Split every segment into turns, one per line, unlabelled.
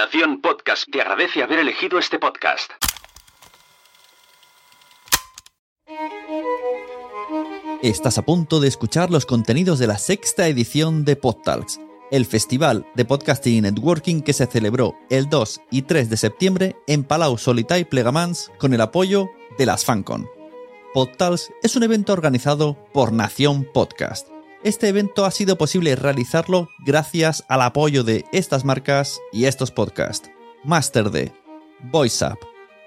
Nación Podcast te agradece haber elegido este podcast.
Estás a punto de escuchar los contenidos de la sexta edición de PodTalks, el festival de podcasting y networking que se celebró el 2 y 3 de septiembre en Palau Solità y Plegamans con el apoyo de las FanCon. PodTalks es un evento organizado por Nación Podcast. Este evento ha sido posible realizarlo gracias al apoyo de estas marcas y estos podcasts. Master D, VoiceUp,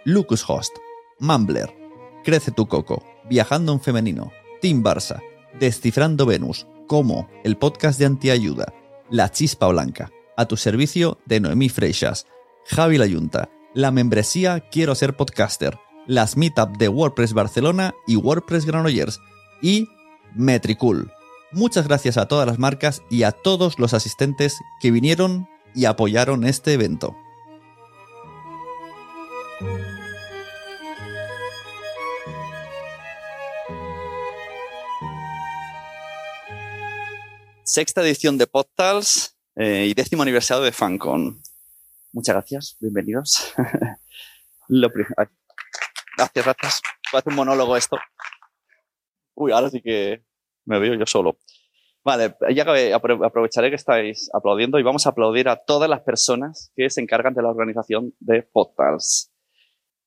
Lucas Host, Mumbler, Crece tu Coco, Viajando en Femenino, Team Barça, Descifrando Venus, Como, el podcast de Antiayuda, La Chispa Blanca, a tu servicio de Noemí Freixas, Javi La Yunta, la membresía Quiero ser podcaster, las meetup de WordPress Barcelona y WordPress Granollers y Metricool. Muchas gracias a todas las marcas y a todos los asistentes que vinieron y apoyaron este evento. Sexta edición de Podtals eh, y décimo aniversario de FanCon. Muchas gracias, bienvenidos. Lo gracias, gracias. Voy a hacer un monólogo esto. Uy, ahora sí que me veo yo solo. Vale, ya aprovecharé que estáis aplaudiendo y vamos a aplaudir a todas las personas que se encargan de la organización de Podtals.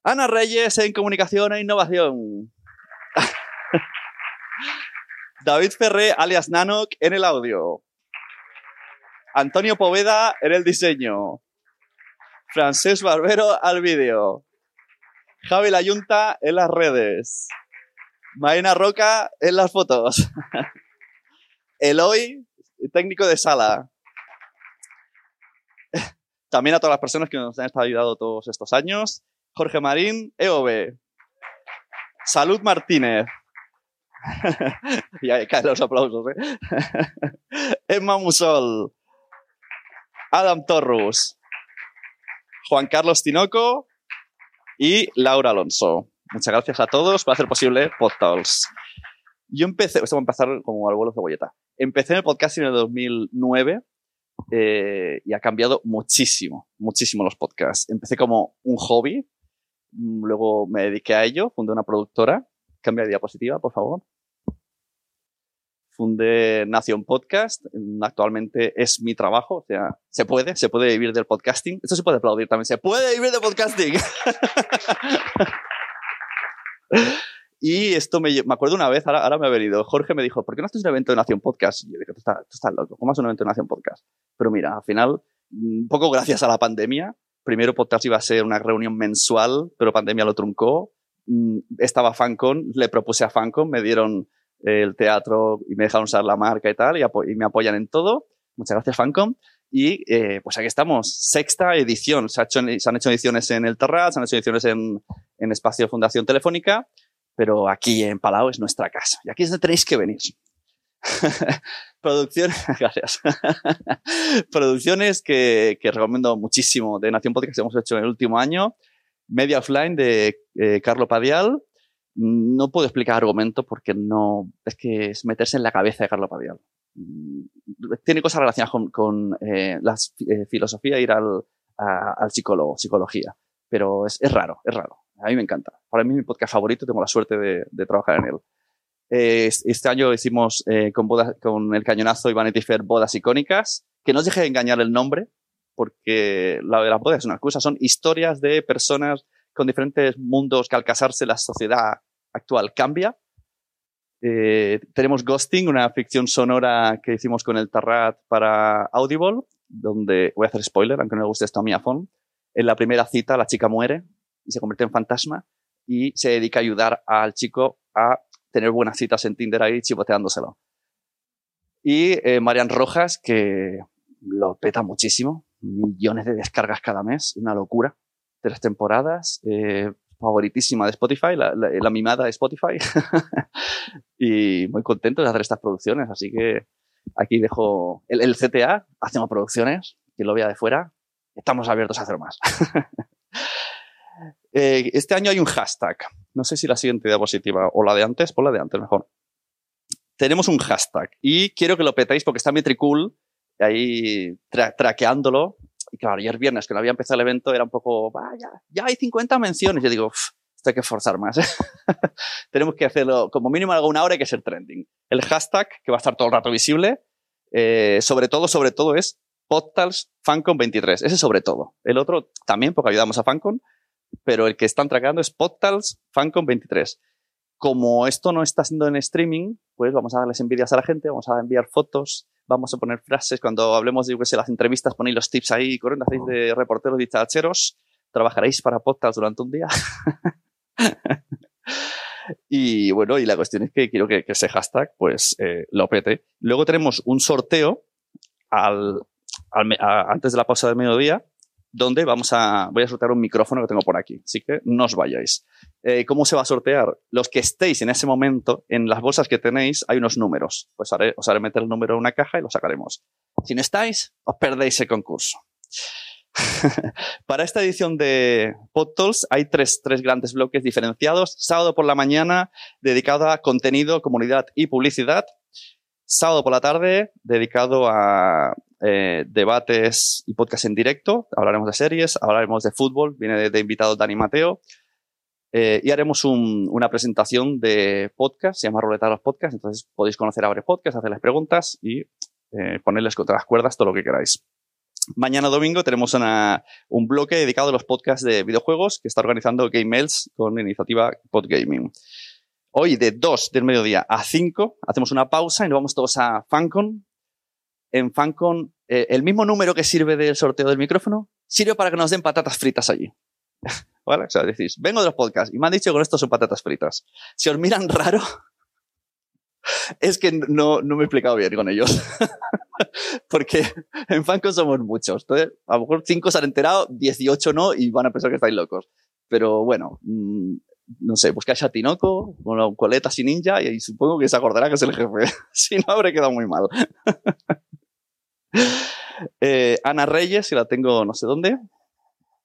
Ana Reyes en Comunicación e Innovación. David Ferré, alias Nanok, en el audio. Antonio Poveda en el diseño. Francés Barbero al vídeo. Javi Layunta en las redes. Maena Roca en las fotos. Eloy, técnico de sala. También a todas las personas que nos han estado ayudando todos estos años. Jorge Marín, EOB. Salud Martínez. ya caen los aplausos, ¿eh? Emma Musol. Adam Torrus. Juan Carlos Tinoco y Laura Alonso. Muchas gracias a todos por hacer posible PodTalks. Yo empecé, esto va a empezar como al vuelo cebolleta. Empecé en el podcast en el 2009 eh, y ha cambiado muchísimo, muchísimo los podcasts. Empecé como un hobby, luego me dediqué a ello, fundé una productora. Cambia de diapositiva, por favor. Fundé Nación Podcast. Actualmente es mi trabajo. O sea, se puede, se puede vivir del podcasting. Esto se puede aplaudir también. Se puede vivir del podcasting. Y esto me, me acuerdo una vez, ahora, me ha venido, Jorge me dijo, ¿por qué no haces un evento de Nación Podcast? Y yo dije, tú estás, tú estás loco, ¿cómo haces un evento de Nación Podcast? Pero mira, al final, un poco gracias a la pandemia, primero podcast iba a ser una reunión mensual, pero pandemia lo truncó. Mm, estaba FanCon, le propuse a FanCon, me dieron el teatro y me dejaron usar la marca y tal, y, me apoyan en todo. Muchas gracias, FanCon. Y eh, pues aquí estamos, sexta edición. Se, se, han hecho ediciones en el Terrat, se han hecho ediciones en, en Espacio Fundación Telefónica, pero aquí en Palau es nuestra casa. Y aquí es donde tenéis que venir. Producciones, gracias. Producciones que, recomiendo muchísimo de Nación Podcast que hemos hecho en el último año. Media Offline de eh, Carlo Padial. No puedo explicar argumento porque no, es que es meterse en la cabeza de Carlo Padial. Mm, tiene cosas relacionadas con, eh, la eh, filosofía, ir al, al psicólogo, psicología. Pero es raro, es raro. A mí me encanta. Para mí es mi podcast favorito, tengo la suerte de, de trabajar en él. Eh, este año hicimos eh, con, con el cañonazo y Vanity Fair bodas icónicas, que no os deje de engañar el nombre, porque la de las bodas es una excusa, son historias de personas con diferentes mundos que al casarse la sociedad actual cambia. Eh, tenemos Ghosting, una ficción sonora que hicimos con el Tarrat para Audible, donde voy a hacer spoiler, aunque no me guste esto a mi. En la primera cita la chica muere y se convierte en fantasma y se dedica a ayudar al chico a tener buenas citas en Tinder ahí chipoteándoselo. Y eh, Marian Rojas, que lo peta muchísimo, millones de descargas cada mes, una locura. Tres temporadas, eh, favoritísima de Spotify, la, la, mimada de Spotify. y muy contento de hacer estas producciones, así que aquí dejo el, el CTA, hacemos producciones, quien lo vea de fuera, estamos abiertos a hacer más. Eh, este año hay un hashtag. No sé si la siguiente diapositiva o la de antes, por la de antes mejor. Tenemos un hashtag y quiero que lo petáis porque está Metricool ahí traqueándolo Y claro, ayer viernes, que no había empezado el evento, era un poco, vaya, ya hay 50 menciones. Yo digo, esto hay que forzar más. Tenemos que hacerlo, como mínimo alguna hora hay que ser trending. El hashtag, que va a estar todo el rato visible, eh, sobre todo, sobre todo es Podtals Fancon 23. Ese sobre todo. El otro también, porque ayudamos a Fancon, pero el que están tragando es Podtals Fancon 23. Como esto no está siendo en streaming, pues vamos a darles envidias a la gente, vamos a enviar fotos, vamos a poner frases. Cuando hablemos de las entrevistas, ponéis los tips ahí, corriendo, hacéis de reporteros dichacheros, trabajaréis para Podtals durante un día. y bueno, y la cuestión es que quiero que, ese hashtag pues eh, lo pete. Luego tenemos un sorteo al, antes de la pausa de mediodía donde vamos a, voy a sortear un micrófono que tengo por aquí. Así que no os vayáis. Eh, ¿Cómo se va a sortear? Los que estéis en ese momento, en las bolsas que tenéis, hay unos números. Pues haré, os haré meter el número en una caja y lo sacaremos. Si no estáis, os perdéis el concurso. Para esta edición de PodTools hay tres, tres grandes bloques diferenciados. Sábado por la mañana, dedicado a contenido, comunidad y publicidad. Sábado por la tarde, dedicado a eh, debates y podcast en directo. Hablaremos de series, hablaremos de fútbol. Viene de, invitado Dani Mateo. Eh, y haremos una presentación de podcast, se llama Roleta de los Podcasts. Entonces podéis conocer a varios podcasts, hacerles preguntas y eh, ponerles contra las cuerdas todo lo que queráis. Mañana domingo tenemos un bloque dedicado a los podcasts de videojuegos que está organizando Game Mails con la iniciativa Podgaming. Hoy de 2 del mediodía a 5 hacemos una pausa y nos vamos todos a Fancon, en Fancon, eh, el mismo número que sirve del sorteo del micrófono, sirve para que nos den patatas fritas allí. ¿Vale? O sea, decís, vengo de los podcasts y me han dicho que con esto son patatas fritas. Si os miran raro, es que no, no me he explicado bien con ellos. Porque en Fancon somos muchos. Entonces, a lo mejor 5 se han enterado, 18 no, y van a pensar que estáis locos. Pero bueno, mm, no sé, buscáis a Tinoco, con coletas y ninja, y supongo que se acordará que es el jefe. si no, habré quedado muy mal. Eh, Ana Reyes, si la tengo no sé dónde.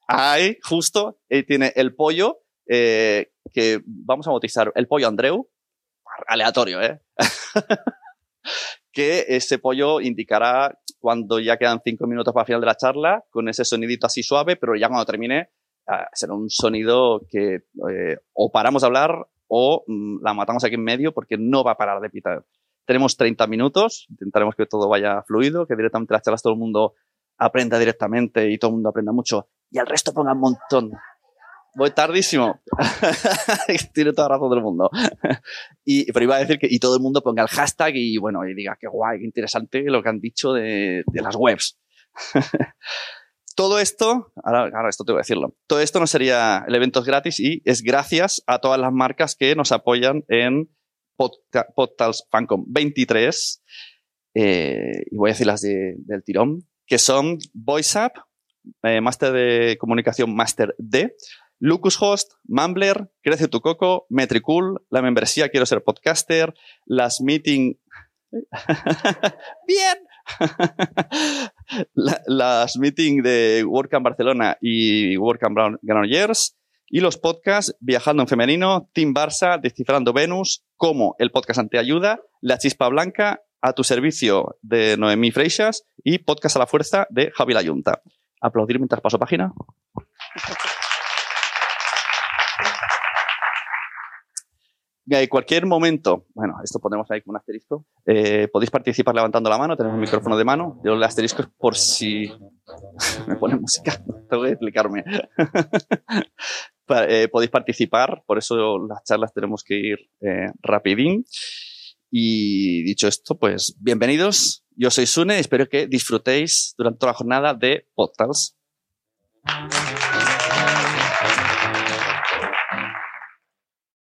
Ahí, justo, y tiene el pollo eh, que vamos a bautizar el pollo Andreu. Aleatorio, ¿eh? que ese pollo indicará cuando ya quedan cinco minutos para el final de la charla, con ese sonidito así suave, pero ya cuando termine será un sonido que eh, o paramos de hablar o mm, la matamos aquí en medio porque no va a parar de pitar. Tenemos 30 minutos, intentaremos que todo vaya fluido, que directamente las charlas todo el mundo aprenda directamente y todo el mundo aprenda mucho y al resto ponga un montón. Voy tardísimo. Tiene toda razón del mundo. y, pero iba a decir que y todo el mundo ponga el hashtag y bueno, y diga qué guay, qué interesante lo que han dicho de las webs. todo esto, ahora, ahora, esto te voy a decirlo, todo esto no sería el evento gratis y es gracias a todas las marcas que nos apoyan en Podtals Fancom 23, eh, y voy a decir las del tirón, que son VoiceApp, eh, Máster de Comunicación Master D, Lucas Host, Mumbler, Crece tu Coco, Metricool, la membresía Quiero ser podcaster, las meeting... ¡Bien! las meeting de WordCamp Barcelona y WordCamp Granollers, y los podcasts Viajando en Femenino, Team Barça, Descifrando Venus, como el podcast ante ayuda, La Chispa Blanca, a tu servicio de Noemí Freixas y Podcast a la Fuerza de Javi La Yunta. Aplaudir mientras paso página. En cualquier momento, bueno, esto ponemos ahí como un asterisco, eh, podéis participar levantando la mano, tenemos un micrófono de mano. Yo el asterisco por si me pone música, tengo que explicarme. Eh, podéis participar, por eso las charlas tenemos que ir eh, rapidín. Y dicho esto, pues bienvenidos. Yo soy Sune y espero que disfrutéis durante toda la jornada de podcasts.